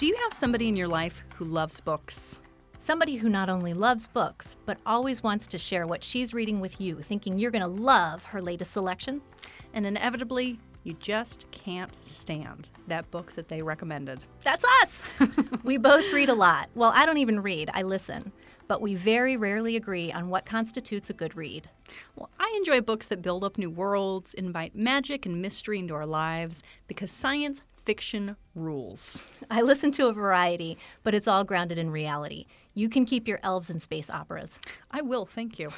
Do you have somebody in your life who loves books? Somebody who not only loves books, but always wants to share what she's reading with you, thinking you're going to love her latest selection? And inevitably, you just can't stand that book that they recommended. That's us! we both read a lot. Well, I don't even read, I listen. But we very rarely agree on what constitutes a good read. Well, I enjoy books that build up new worlds, invite magic and mystery into our lives, because science fiction rules. I listen to a variety, but it's all grounded in reality. You can keep your elves and space operas. I will, thank you.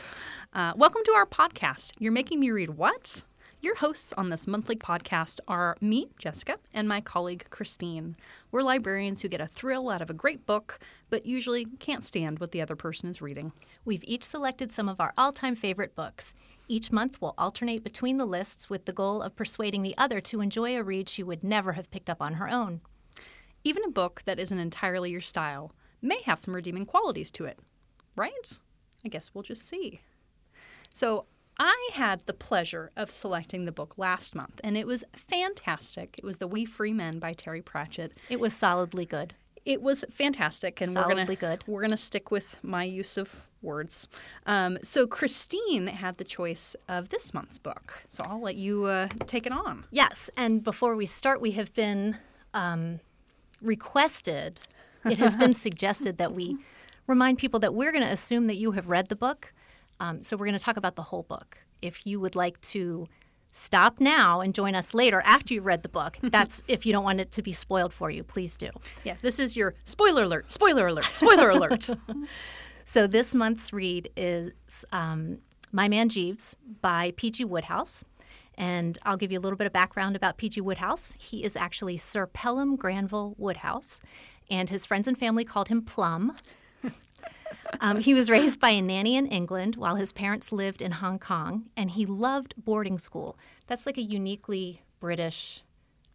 Uh, welcome to our podcast. You're making me read what? Your hosts on this monthly podcast are me, Jessica, and my colleague, Christine. We're librarians who get a thrill out of a great book, but usually can't stand what the other person is reading. We've each selected some of our all time favorite books. Each month, we'll alternate between the lists with the goal of persuading the other to enjoy a read she would never have picked up on her own. Even a book that isn't entirely your style may have some redeeming qualities to it, right? I guess we'll just see. So, I had the pleasure of selecting the book last month, and it was fantastic. It was The Wee Free Men by Terry Pratchett. It was solidly good. It was fantastic, and Solidly we're gonna good. we're gonna stick with my use of words. Um, so Christine had the choice of this month's book, so I'll let you uh, take it on. Yes, and before we start, we have been um, requested, it has been suggested that we remind people that we're going to assume that you have read the book. Um, so we're going to talk about the whole book. If you would like to stop now and join us later after you've read the book, that's if you don't want it to be spoiled for you, please do. Yeah, this is your spoiler alert, spoiler alert, spoiler alert. So this month's read is um, My Man Jeeves by P.G. Wodehouse. And I'll give you a little bit of background about P.G. Wodehouse. He is actually Sir Pelham Granville Wodehouse, and his friends and family called him Plum. Um, he was raised by a nanny in England while his parents lived in Hong Kong, and he loved boarding school. That's like a uniquely British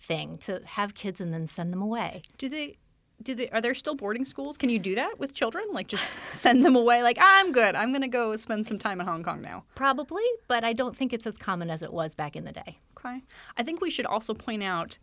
thing to have kids and then send them away. do they? Do they? Are there still boarding schools? Can you do that with children? Like just send them away? Like I'm good. I'm gonna go spend some time in Hong Kong now. Probably, but I don't think it's as common as it was back in the day. Okay. I think we should also point out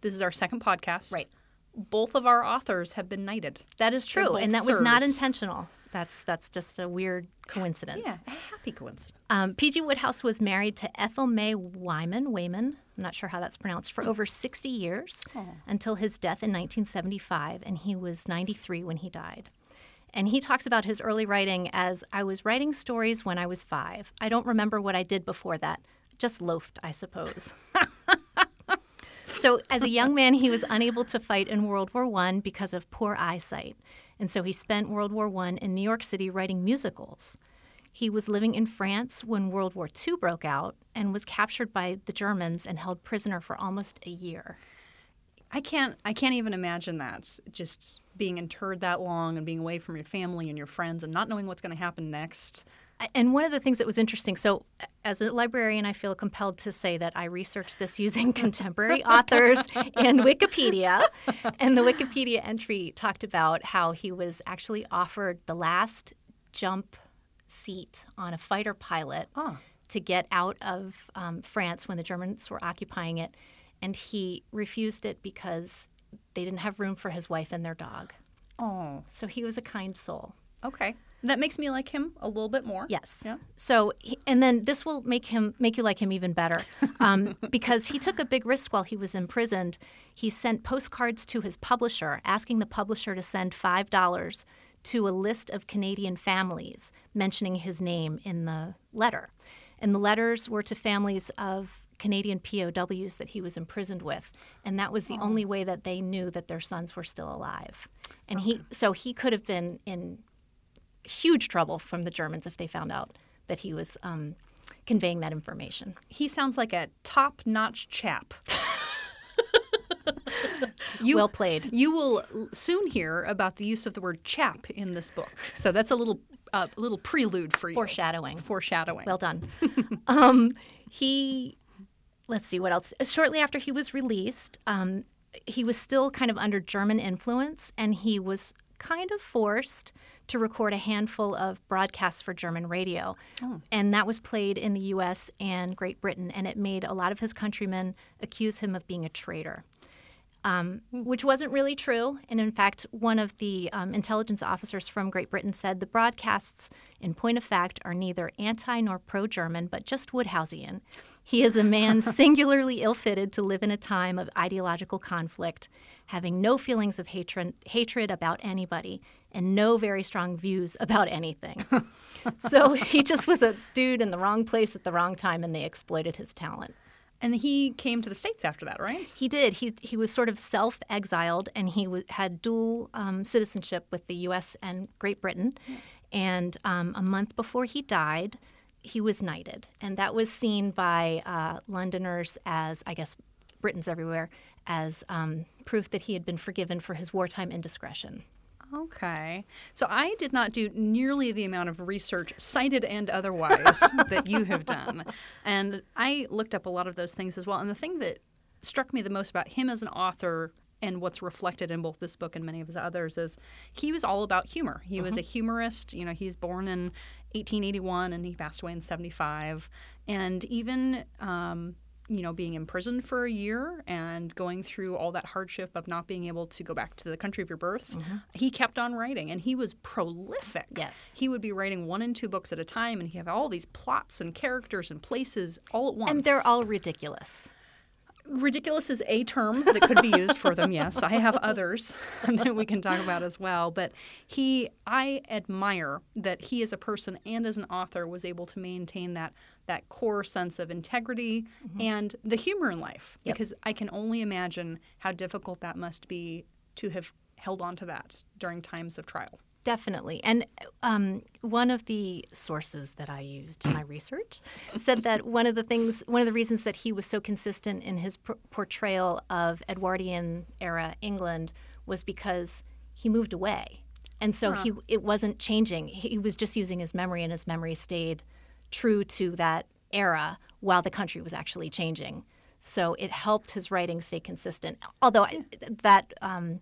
this is our second podcast. Right. Both of our authors have been knighted. That is true, and that was not intentional. That's that's just a weird coincidence. Yeah, a happy coincidence. Um, P.G. Wodehouse was married to Ethel May Wyman. Wayman, I'm not sure how that's pronounced, for over 60 years until his death in 1975, and he was 93 when he died. And he talks about his early writing as I was writing stories when I was five. I don't remember what I did before that. Just loafed, I suppose. So, as a young man, he was unable to fight in World War I because of poor eyesight. And so he spent World War I in New York City writing musicals. He was living in France when World War II broke out and was captured by the Germans and held prisoner for almost a year. I can't I can't even imagine that. Just being interred that long and being away from your family and your friends and not knowing what's going to happen next. And one of the things that was interesting so, as a librarian, I feel compelled to say that I researched this using contemporary authors and Wikipedia. And the Wikipedia entry talked about how he was actually offered the last jump seat on a fighter pilot Ah. to get out of um, France when the Germans were occupying it. And he refused it because they didn't have room for his wife and their dog. Oh, So he was a kind soul. okay. That makes me like him a little bit more. Yes. Yeah. So, and then this will make him make you like him even better, um, because he took a big risk while he was imprisoned. He sent postcards to his publisher, asking the publisher to send five dollars to a list of Canadian families, mentioning his name in the letter, and the letters were to families of Canadian POWs that he was imprisoned with, and that was the only way that they knew that their sons were still alive. And he, so he could have been in huge trouble from the Germans if they found out that he was um, conveying that information. He sounds like a top-notch chap. you, well played. You will soon hear about the use of the word chap in this book. So that's a little uh, little prelude for you. Foreshadowing. Foreshadowing. Well done. um, he, let's see what else. Shortly after he was released, um, he was still kind of under German influence, and he was kind of forced to record a handful of broadcasts for German radio. And that was played in the US and Great Britain, and it made a lot of his countrymen accuse him of being a traitor. um, which wasn't really true. And in fact, one of the um, intelligence officers from Great Britain said the broadcasts, in point of fact, are neither anti nor pro German, but just Wodehousian. He is a man singularly ill fitted to live in a time of ideological conflict, having no feelings of hatred, hatred about anybody, and no very strong views about anything. so he just was a dude in the wrong place at the wrong time, and they exploited his talent. And he came to the States after that, right? He did. He, he was sort of self exiled and he w- had dual um, citizenship with the U.S. and Great Britain. And um, a month before he died, he was knighted. And that was seen by uh, Londoners as, I guess, Britons everywhere, as um, proof that he had been forgiven for his wartime indiscretion. Okay. So I did not do nearly the amount of research, cited and otherwise, that you have done. And I looked up a lot of those things as well. And the thing that struck me the most about him as an author and what's reflected in both this book and many of his others is he was all about humor. He was a humorist. You know, he was born in 1881 and he passed away in 75. And even um, you know, being imprisoned for a year and going through all that hardship of not being able to go back to the country of your birth, Mm-hmm. he kept on writing and he was prolific. Yes. He would be writing one and two books at a time and he had all these plots and characters and places all at once. And they're all ridiculous. ridiculous is a term that could be used for them. Yes, I have others that we can talk about as well. But he, I admire that he, as a person and as an author, was able to maintain that that core sense of integrity and the humor in life. Yep. Because I can only imagine how difficult that must be to have held on to that during times of trial. Definitely. And um, one of the sources that I used in my research said that one of the things, one of the reasons that he was so consistent in his por- portrayal of Edwardian era England was because he moved away. And so he it wasn't changing. He was just using his memory, and his memory stayed true to that era while the country was actually changing. So it helped his writing stay consistent. Although I, that um,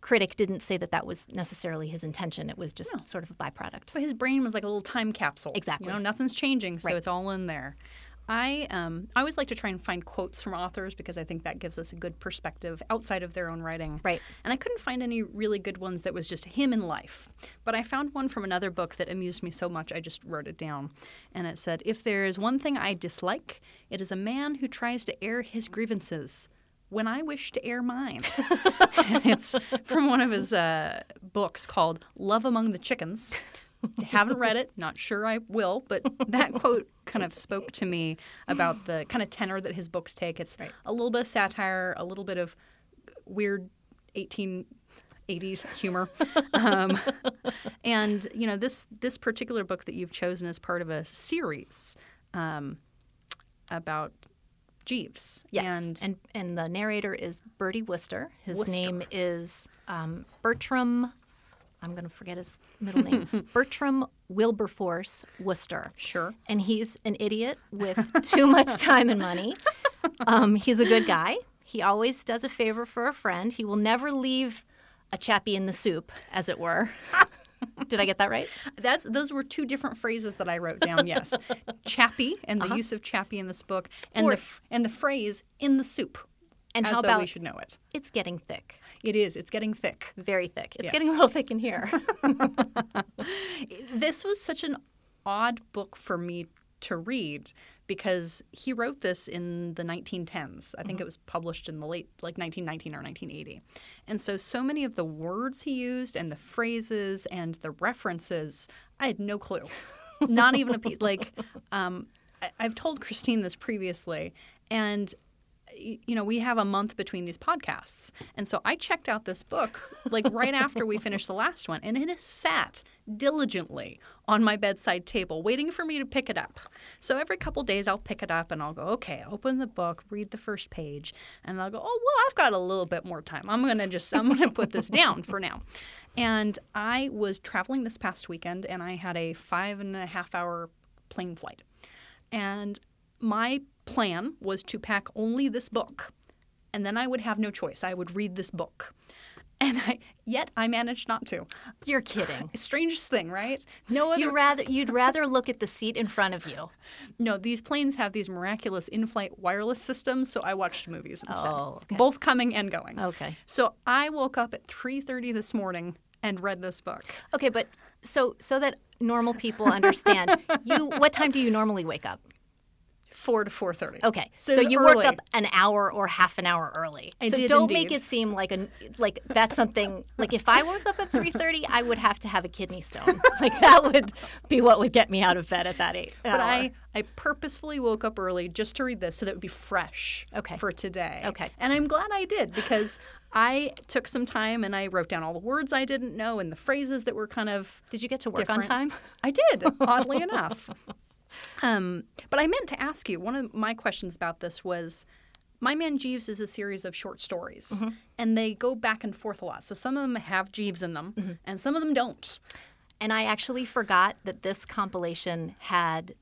critic didn't say that that was necessarily his intention. It was just sort of a byproduct. But his brain was like a little time capsule. Exactly. You know, nothing's changing, so Right. it's all in there. I um, I always like to try and find quotes from authors because I think that gives us a good perspective outside of their own writing. Right. And I couldn't find any really good ones that was just him in life. But I found one from another book that amused me so much I just wrote it down. And it said, If there is one thing I dislike, it is a man who tries to air his grievances when I wish to air mine. it's from one of his uh, books called Love Among the Chickens. Haven't read it, not sure I will, but that quote kind of spoke to me about the kind of tenor that his books take. It's a little bit of satire, a little bit of weird 1880s humor. um, and, you know, this, this particular book that you've chosen is part of a series um, about Jeeves. Yes. And And, and the narrator is Bertie Wooster. His Wooster. name is um, Bertram. I'm going to forget his middle name. Bertram Wilberforce Wooster. Sure. And he's an idiot with too much time and money. Um, he's a good guy. He always does a favor for a friend. He will never leave a chappie in the soup, as it were. Did I get that right? That's those were two different phrases that I wrote down. Yes, chappy and the use of chappy in this book, and Or- the f- and the phrase "in the soup," And as how though we about should know it. it's getting thick, It is. It's getting thick. very thick. It's Yes. getting a little thick in here. This was such an odd book for me to read because he wrote this in the 1910s. I think it was published in the late like 1919 or 1980. And so so many of the words he used and the phrases and the references, I had no clue. Not even a piece like um, I, I've told Christine this previously and you know, we have a month between these podcasts. And so I checked out this book like right after we finished the last one, and it has sat diligently on my bedside table waiting for me to pick it up. So every couple days I'll pick it up and I'll go, okay, open the book, read the first page, and I'll go, oh, well, I've got a little bit more time. I'm going to just, I'm going to put this down for now. And I was traveling this past weekend and I had a five and a half hour plane flight. And my plan was to pack only this book, and then I would have no choice. I would read this book. and I yet I managed not to. You're kidding. Strangest thing, right? No other You rather you'd rather look at the seat in front of you. No, these planes have these miraculous in-flight wireless systems, so I watched movies instead. Oh, okay. Both coming and going. Okay. So I woke up at 3:30 this morning and read this book. Okay, but so so that normal people understand, you what time do you normally wake up? 4 to 4:30. Okay, so, it's you early. work up an hour or half an hour early. I so did don't make it seem like a like that's something like if I woke up at three thirty, I would have to have a kidney stone. like that would be what would get me out of bed at that eight. But I, I purposefully woke up early just to read this so that it would be fresh Okay. for today. Okay. And I'm glad I did because I took some time and I wrote down all the words I didn't know and the phrases that were kind of did you get to work on time? I did, oddly enough. Um, but I meant to ask you one of my questions about this was My Man Jeeves is a series of short stories, Mm-hmm. and they go back and forth a lot. So some of them have Jeeves in them, Mm-hmm. and some of them don't. And I actually forgot that this compilation had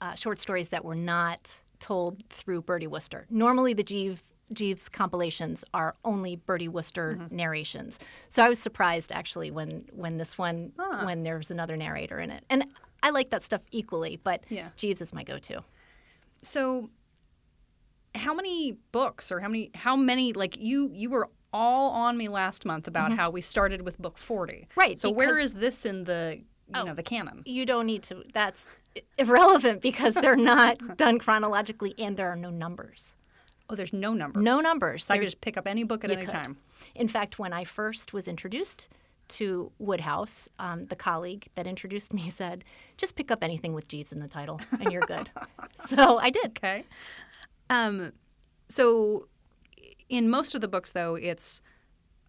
uh, short stories that were not told through Bertie Wooster. Normally, the Jeeves, Jeeves compilations are only Bertie Wooster Mm-hmm. narrations. So I was surprised actually when when this one Ah. when there's another narrator in it. And I like that stuff equally, but Yeah. Jeeves is my go-to. So, how many books or how many how many like you you were all on me last month about how we started with book forty. Mm-hmm. Right, So where is this in the you Oh. know the canon? You don't need to. That's irrelevant because they're not done chronologically, and there are no numbers. Oh, there's no numbers. No numbers. So I could just pick up any book at any could. time. In fact, when I first was introduced to Wodehouse, um, the colleague that introduced me said, "Just pick up anything with Jeeves in the title, and you're good." so I did. Okay. Um, so in most of the books, though, it's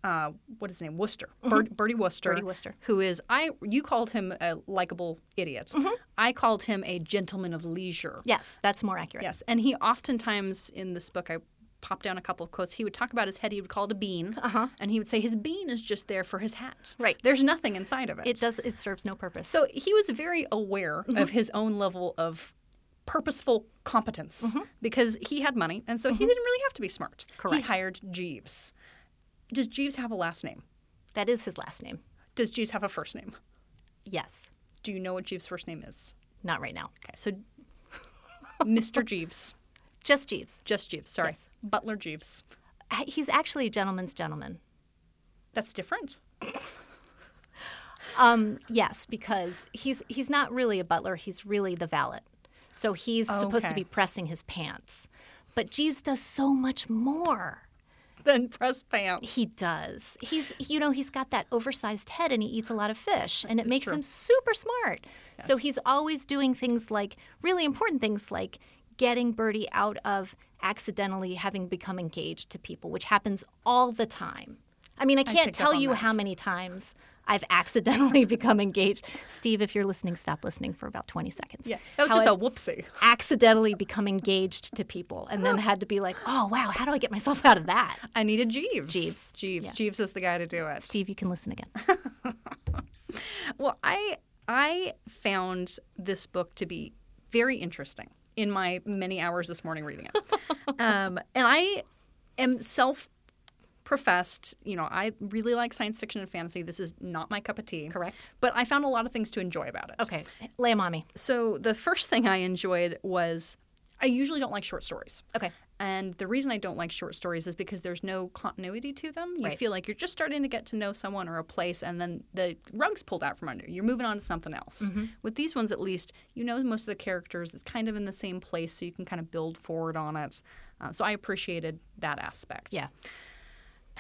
uh, what is his name? Wooster, Ber- Bertie Wooster. Mm-hmm. Bertie Wooster. Who is I? You called him a likable idiot. Mm-hmm. I called him a gentleman of leisure. Yes, that's more accurate. Yes, and he oftentimes in this book, I popped down a couple of quotes. He would talk about his head. He would call it a bean, Uh-huh. and he would say his bean is just there for his hat. Right. There's nothing inside of it. It does. It serves no purpose. So he was very aware Mm-hmm. of his own level of purposeful competence because he had money, and so he didn't really have to be smart. Correct. He Mm-hmm. Hired Jeeves. Does Jeeves have a last name? that is his last name. Does Jeeves have a first name? Yes, Do you know what Jeeves' first name is? not right now. Okay, so Mr. Jeeves, Just Jeeves. just Jeeves. Sorry, Yes. Butler Jeeves. He's actually a gentleman's gentleman. That's different. Um, yes, because he's he's not really a butler. He's really the valet. So he's supposed to be pressing his pants. But Jeeves does so much more. Then press pants. He does. He's you know he's got that oversized head and he eats a lot of fish and it makes true. him super smart. So he's always doing things like really important things like getting Bertie out of accidentally having become engaged to people, which happens all the time. I mean, I can't up tell you that. how many times I've accidentally become engaged. Steve, if you're listening, stop listening for about 20 seconds. yeah, that was How just a I've whoopsie. accidentally become engaged to people and then had to be like, oh, wow, how do I get myself out of that? I needed Jeeves. Jeeves. Jeeves. Yeah. Jeeves is the guy to do it. Steve, you can listen again. Well, I I found this book to be very interesting in my many hours this morning reading it, um, and I am self professed. You know, I really like science fiction and fantasy. This is not my cup of tea. Correct. But I found a lot of things to enjoy about it. Okay, lay 'em on me. So the first thing I enjoyed was I usually don't like short stories. Okay. And the reason I don't like short stories is because there's no continuity to them. You Right. feel like you're just starting to get to know someone or a place, and then the rug's pulled out from under you. You're moving on to something else. Mm-hmm. With these ones, at least, you know most of the characters. It's kind of in the same place, so you can kind of build forward on it. Uh, so I appreciated that aspect. Yeah.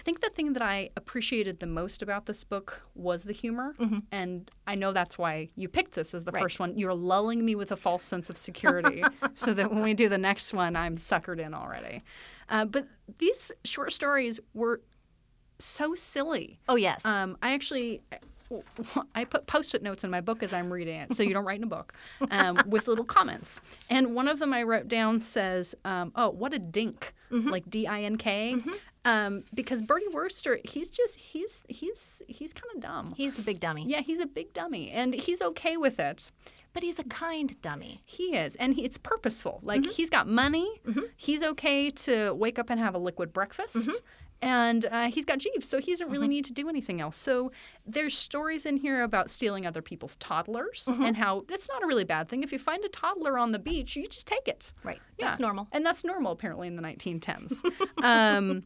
I think the thing that I appreciated the most about this book was the humor. And I know that's why you picked this as the Mm-hmm. Right. first one. You're lulling me with a false sense of security so that when we do the next one, I'm suckered in already. Uh, but these short stories were so silly. Oh, yes. Um, I actually. I put post-it notes in my book as I'm reading it, so you don't write in a book, um, with little comments. And one of them I wrote down says, um, "Oh, what a dink!" Like D-I-N-K, um, because Bertie Wooster, he's just he's he's he's kind of dumb. he's a big dummy. Yeah, he's a big dummy, and he's okay with it. But he's a kind dummy. He is, and he, it's purposeful. Like he's got money. He's okay to wake up and have a liquid breakfast, And uh, he's got Jeeves, so he doesn't really need to do anything else. So there's stories in here about stealing other people's toddlers and how that's not a really bad thing. If you find a toddler on the beach, you just take it. Right. Yeah. That's normal. And that's normal, apparently, in the 1910s. um,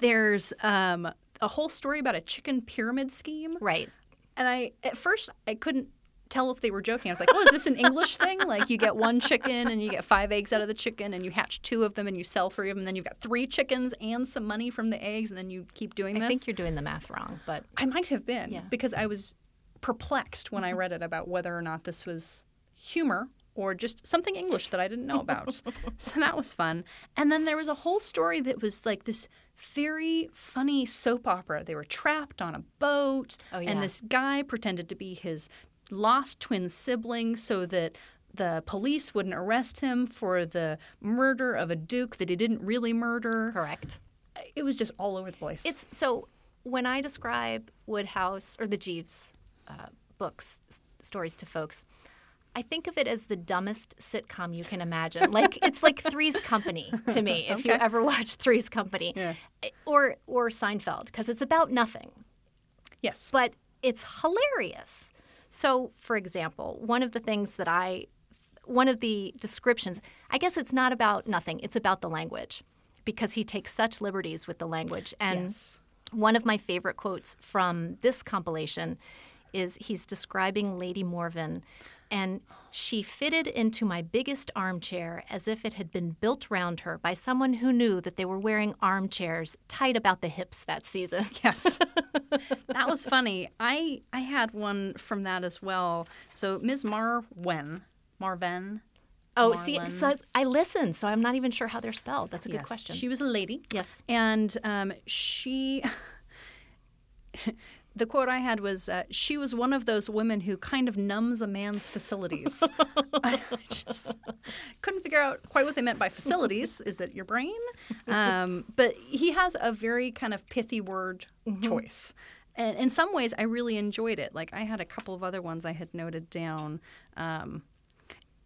there's um, a whole story about a chicken pyramid scheme. Right. And I, at first, I couldn't tell if they were joking. I was like, oh, is this an English thing? Like you get one chicken and you get five eggs out of the chicken and you hatch two of them and you sell three of them. And then you've got three chickens and some money from the eggs and then you keep doing this. I think you're doing the math wrong, but I might have been Yeah. because I was perplexed when I read it about whether or not this was humor or just something English that I didn't know about. so that was fun. And then there was a whole story that was like this very funny soap opera. They were trapped on a boat, Oh, yeah. and this guy pretended to be his lost twin sibling so that the police wouldn't arrest him for the murder of a duke that he didn't really murder. correct. It was just all over the place. It's so when I describe Wodehouse or the Jeeves uh, books stories to folks, I think of it as the dumbest sitcom you can imagine. Like it's like Three's Company to me. If you ever watched Three's Company, Yeah. Eh, or or Seinfeld, because it's about nothing, yes. but it's hilarious. So, for example, one of the things that I, one of the descriptions, I guess it's not about nothing. It's about the language, because he takes such liberties with the language and. yes. One of my favorite quotes from this compilation is he's describing Lady Morven, and she fitted into my biggest armchair as if it had been built round her by someone who knew that they were wearing armchairs tight about the hips that season. Yes. that was funny. I I had one from that as well. So Ms. Marwen, Marven. Oh, see, so I listen, so I'm not even sure how they're spelled. That's a good yes, question. She was a lady. yes. And um, she, the quote I had was, uh, "She was one of those women who kind of numbs a man's facilities." I just couldn't figure out quite what they meant by facilities. Is it your brain? Um, but he has a very kind of pithy word choice. And in some ways, I really enjoyed it. Like I had a couple of other ones I had noted down. Um,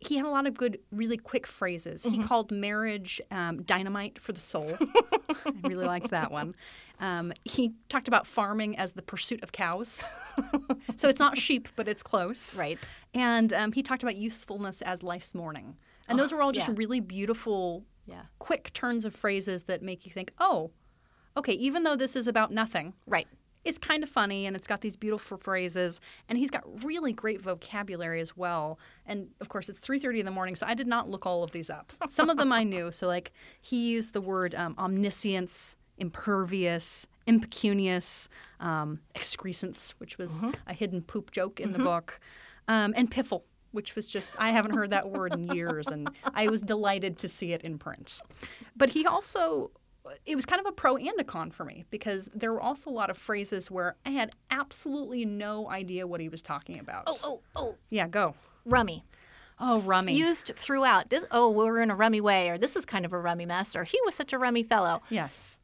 he had a lot of good, really quick phrases. He called marriage um, dynamite for the soul. I really liked that one. Um, he talked about farming as the pursuit of cows. so it's not sheep, but it's close. Right. And um, he talked about usefulness as life's morning. And those were all just yeah. really beautiful, Yeah. quick turns of phrases that make you think, oh, okay, even though this is about nothing, Right. It's kind of funny and it's got these beautiful phrases and he's got really great vocabulary as well. And of course it's 3.30 in the morning so i did not look all of these up. Some of them i knew so like he used the word um, omniscience impervious impecunious um, excrescence which was a hidden poop joke in the book um, and piffle which was just i haven't heard that word in years and i was delighted to see it in print. But he also it was kind of a pro and a con for me because there were also a lot of phrases where I had absolutely no idea what he was talking about. Oh, oh, oh. Yeah, go. Rummy. Oh, rummy. Used throughout. This. Oh, we're in a rummy way, or this is kind of a rummy mess, or he was such a rummy fellow. yes.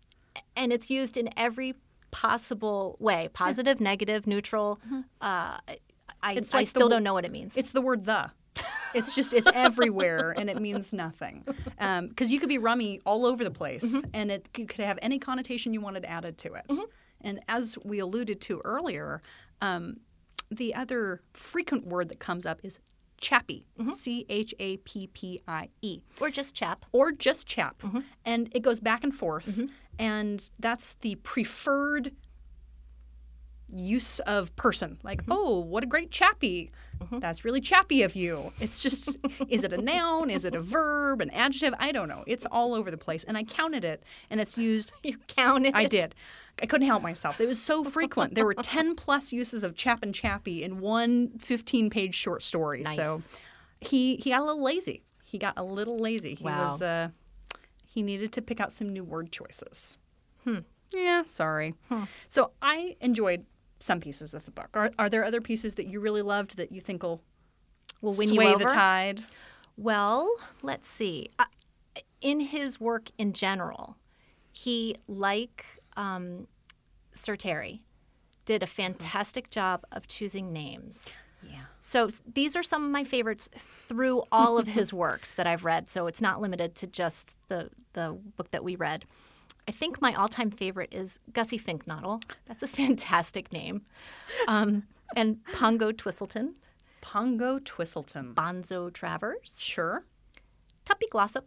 and it's used in every possible way positive negative neutral uh, I, I like the still w- don't know what it means It's the word the. It's just, it's everywhere and it means nothing. Um, because you could be rummy all over the place mm-hmm. and it c- could have any connotation you wanted added to it. Mm-hmm. And as we alluded to earlier, um, the other frequent word that comes up is chappy. Mm-hmm. C H A P P I E. or just chap or just chap. Mm-hmm. And it goes back and forth. And that's the preferred use of person. Like, Mm-hmm. oh, what a great chappy. That's really chappy of you. It's just, is it a noun? Is it a verb? An adjective? I don't know. It's all over the place. And I counted it, and it's used. you counted I did. I couldn't help myself. It was so frequent. There were 10 plus uses of chap and chappy in one 15 page short story. Nice. So he, he got a little lazy. He got a little lazy. He Wow. was uh, he needed to pick out some new word choices. Hmm. Yeah, sorry. So I enjoyed some pieces of the book. Are, are there other pieces that you really loved that you think will will win sway you over the tide? well let's see uh, in his work in general he like um, sir terry did a fantastic job of choosing names Yeah. So these are some of my favorites through all of his works that I've read. So it's not limited to just the the book that we read. I think my all-time favorite is Gussie Fink-Nottle. That's a fantastic name. Um, and Pongo Twistleton, Pongo Twistleton. Bonzo Travers, Sure. Tuppy Glossop.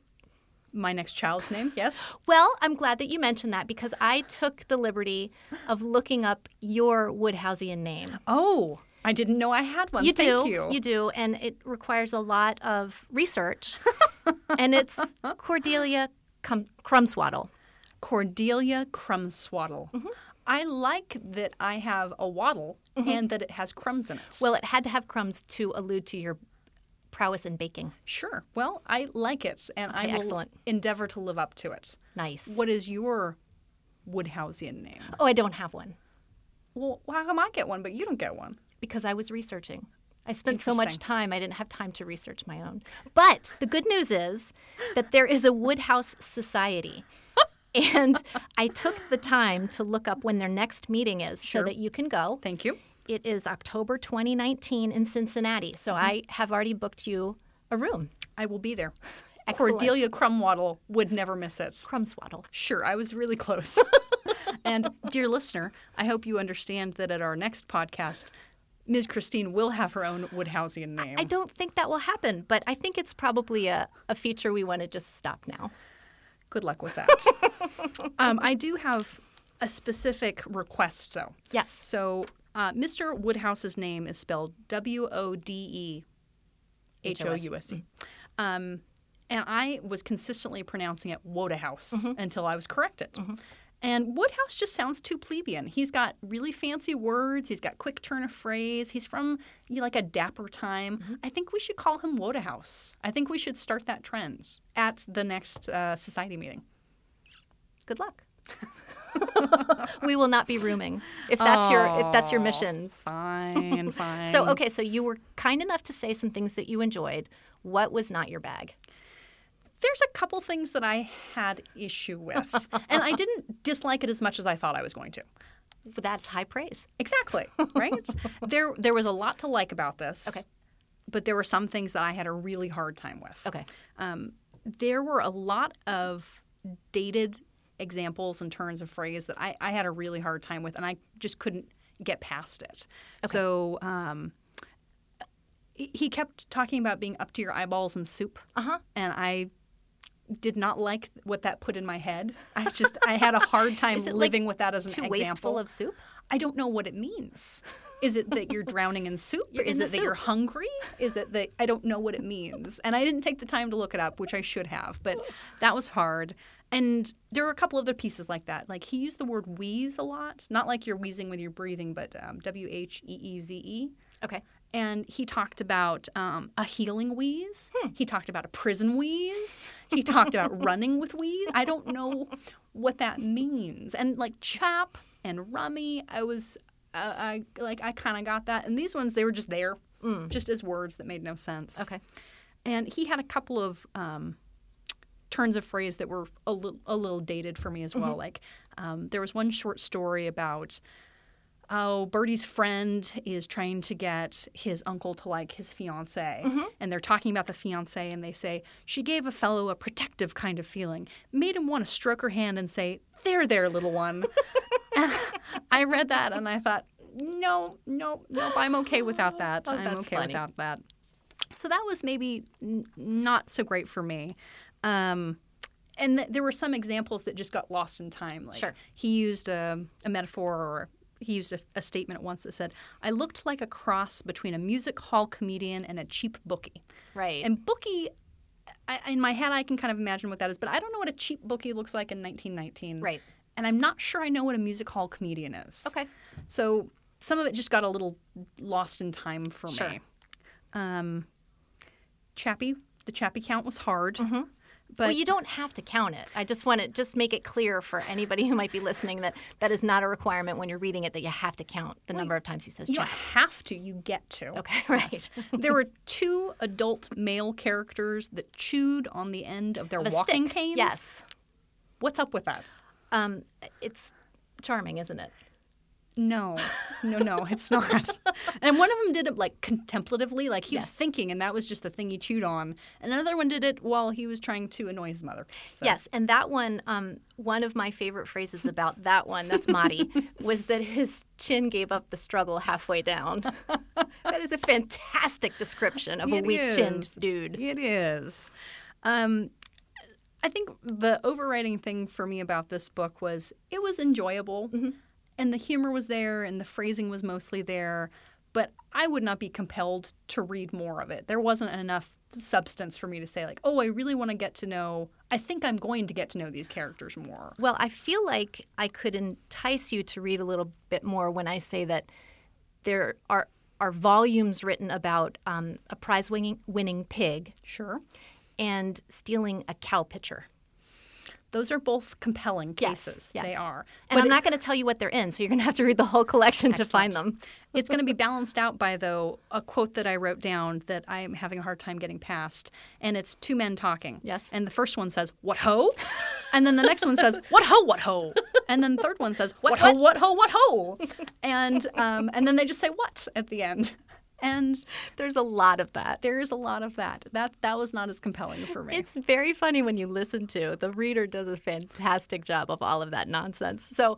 My next child's name, yes. Well, I'm glad that you mentioned that because I took the liberty of looking up your Wodehousian name. Oh, I didn't know I had one. You Thank do. you. do. And it requires a lot of research. and it's Cordelia Cum- Crumswaddle. Cordelia Crumswaddle. Mm-hmm. I like that I have a waddle and that it has crumbs in it. Well, it had to have crumbs to allude to your prowess in baking. sure. Well, I like it, and I will excellent. endeavor to live up to it. Nice. What is your Wodehousian name? Oh, I don't have one Well, how come I get one but you don't get one? because I was researching. I spent so much time, I didn't have time to research my own. But the good news is that there is a Wodehouse Society. And I took the time to look up when their next meeting is Sure. so that you can go. Thank you. It is October 2019 in Cincinnati. So Mm-hmm. I have already booked you a room. I will be there. Excellent. Cordelia Crumwaddle would never miss it. Crumswaddle. Sure, I was really close. and dear listener, I hope you understand that at our next podcast, Ms. Christine will have her own Wodehousian name. I don't think that will happen, but I think it's probably a, a feature we want to just stop now. Good luck with that. um, I do have a specific request, though. Yes. So, uh, Mr. Wodehouse's name is spelled W O D E H O U S E. Um, and I was consistently pronouncing it Wodehouse until I was corrected. And Woodhouse just sounds too plebeian. He's got really fancy words. He's got quick turn of phrase. He's from you know, like a dapper time. I think we should call him Wodehouse. I think we should start that trend at the next uh, society meeting. Good luck. we will not be rooming if that's your if that's your mission. Fine, fine. So okay, so you were kind enough to say some things that you enjoyed. What was not your bag? There's a couple things that I had issue with, and I didn't dislike it as much as I thought I was going to. That's high praise. Exactly, right? there, there was a lot to like about this. Okay. But there were some things that I had a really hard time with. Okay. Um, there were a lot of dated examples and turns of phrase that I, I had a really hard time with, and I just couldn't get past it. Okay. So um, he he kept talking about being up to your eyeballs in soup, Uh huh. and I did not like what that put in my head. I just I had a hard time it, like, living with that as an Too example. wasteful of soup. I don't know what it means. Is it that you're drowning in soup? You're Is in it that you're hungry? Is it that I don't know what it means? And I didn't take the time to look it up, which I should have, but that was hard. And there were a couple other pieces like that. Like he used the word wheeze a lot, not like you're wheezing with your breathing, but um, W H E E Z E. Okay. And he talked about um, a healing wheeze. Hmm. He talked about a prison wheeze. He talked about running with wheeze. I don't know what that means. And like chap and rummy, I was, uh, I like, I kind of got that. And these ones, they were just there, just as words that made no sense. Mm. Okay. And he had a couple of um, turns of phrase that were a little, a little dated for me as well. Like um, there was one short story about oh, Bertie's friend is trying to get his uncle to like his fiance, and they're talking about the fiance, and they say she gave a fellow a protective kind of feeling, made him want to stroke her hand and say, "There, there, little one." I read that and I thought, no, no, nope, I'm okay without that. Oh, I'm okay funny. without that. So that was maybe n- not so great for me. Um, and th- there were some examples that just got lost in time. Like Sure. he used a, a metaphor or he used a, a statement once that said, I looked like a cross between a music hall comedian and a cheap bookie. Right. And bookie, I, in my head, I can kind of imagine what that is, but I don't know what a cheap bookie looks like in 1919. right. And I'm not sure I know what a music hall comedian is. Okay. So some of it just got a little lost in time for Sure. me. Um, Chappie, the Chappie count was hard, but well, you don't have to count it. I just want to just make it clear for anybody who might be listening that that is not a requirement when you're reading it that you have to count the number of times he says chew. you don't have to. You get to. Okay, right. Yes. there were two adult male characters that chewed on the end of their Of walking stick. canes. Yes. What's up with that? Um, it's charming, isn't it? No, no, no, it's not. and one of them did it like contemplatively, like he was thinking, and that was just the thing he chewed on. And another one did it while he was trying to annoy his mother. So. Yes, and that one, um, one of my favorite phrases about that one, that's Motty, was that his chin gave up the struggle halfway down. that is a fantastic description of a weak chinned dude. It is. Um, I think the overriding thing for me about this book was it was enjoyable, and the humor was there, and the phrasing was mostly there. But I would not be compelled to read more of it. There wasn't enough substance for me to say like, oh, I really want to get to know. I think I'm going to get to know these characters more. Well, I feel like I could entice you to read a little bit more when I say that there are are volumes written about um, a prize winning winning pig Sure. and stealing a cow pitcher. Those are both compelling Yes, cases. yes. They are. And But I'm it- not going to tell you what they're in, so you're going to have to read the whole collection to find them. It's going to be balanced out by, though, a quote that I wrote down that I am having a hard time getting past. And it's two men talking. Yes. And the first one says, What ho? And then the next one says, What ho, what ho? And then the third one says, What, ho, what ho, what ho? And, um, and then they just say, What at the end. And There's a lot of that. there is a lot of that. That that was not as compelling for me. It's very funny when you listen to. The reader does a fantastic job of all of that nonsense. So,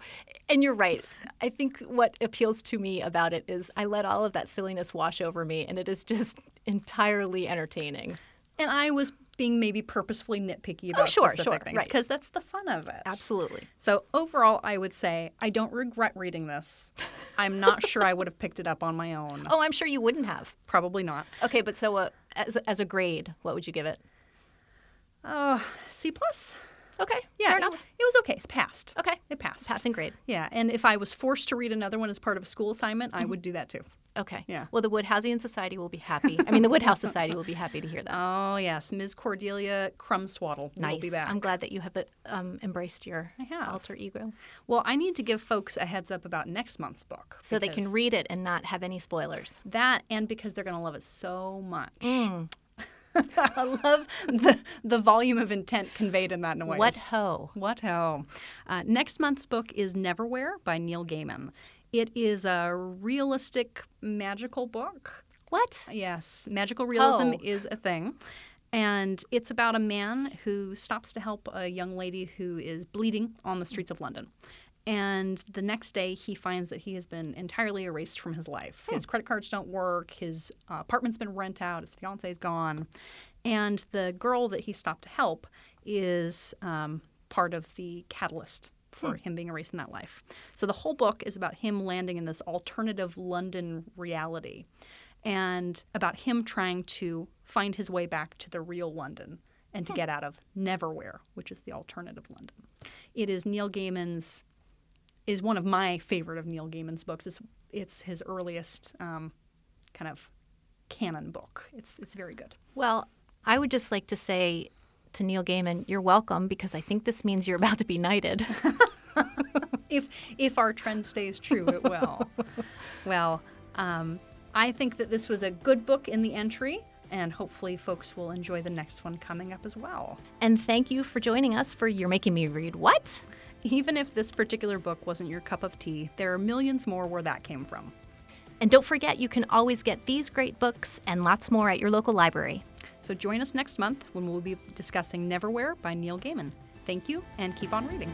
and you're right. I think what appeals to me about it is I let all of that silliness wash over me, and it is just entirely entertaining. and I was being maybe purposefully nitpicky about Oh, sure, specific sure, things right. because that's the fun of it. Absolutely. So overall, I would say I don't regret reading this. I'm not sure I would have picked it up on my own. Oh, I'm sure you wouldn't have. Probably not. Okay, but so uh, as, as a grade, what would you give it? Uh, C plus. Okay, Yeah, fair it, enough. it was okay. It passed. Okay, It passed. passing grade. Yeah, and if I was forced to read another one as part of a school assignment, I would do that too. Okay. Yeah. Well, the Wodehousian Society will be happy. I mean, the Wodehouse Society will be happy to hear that. Oh yes, Ms. Cordelia Crumswaddle nice. will be back. I'm glad that you have um, embraced your alter ego, Well, I need to give folks a heads up about next month's book so they can read it and not have any spoilers. that, and because they're going to love it so much. Mm. I love the the volume of intent conveyed in that noise. What ho? What ho? Uh, next month's book is Neverwhere by Neil Gaiman. It is a realistic magical book. What? Yes, magical realism Oh. is a thing. And it's about a man who stops to help a young lady who is bleeding on the streets of London. And the next day, he finds that he has been entirely erased from his life. His credit cards don't work. His uh, apartment's been rent out. His fiance's gone. And the girl that he stopped to help is um, part of the catalyst for him being erased in that life. So the whole book is about him landing in this alternative London reality and about him trying to find his way back to the real London and to get out of Neverwhere, which is the alternative London. It is Neil Gaiman's is one of my favorite of Neil Gaiman's books. It's it's his earliest um, kind of canon book. It's it's very good. Well, I would just like to say to Neil Gaiman, you're welcome because I think this means you're about to be knighted. If if our trend stays true, it will. well, um, I think that this was a good book in the entry, and hopefully, folks will enjoy the next one coming up as well. and thank you for joining us for You're Making Me Read What? Even if this particular book wasn't your cup of tea, there are millions more where that came from. And don't forget, you can always get these great books and lots more at your local library. So join us next month when we'll be discussing Neverwhere by Neil Gaiman. Thank you, and keep on reading.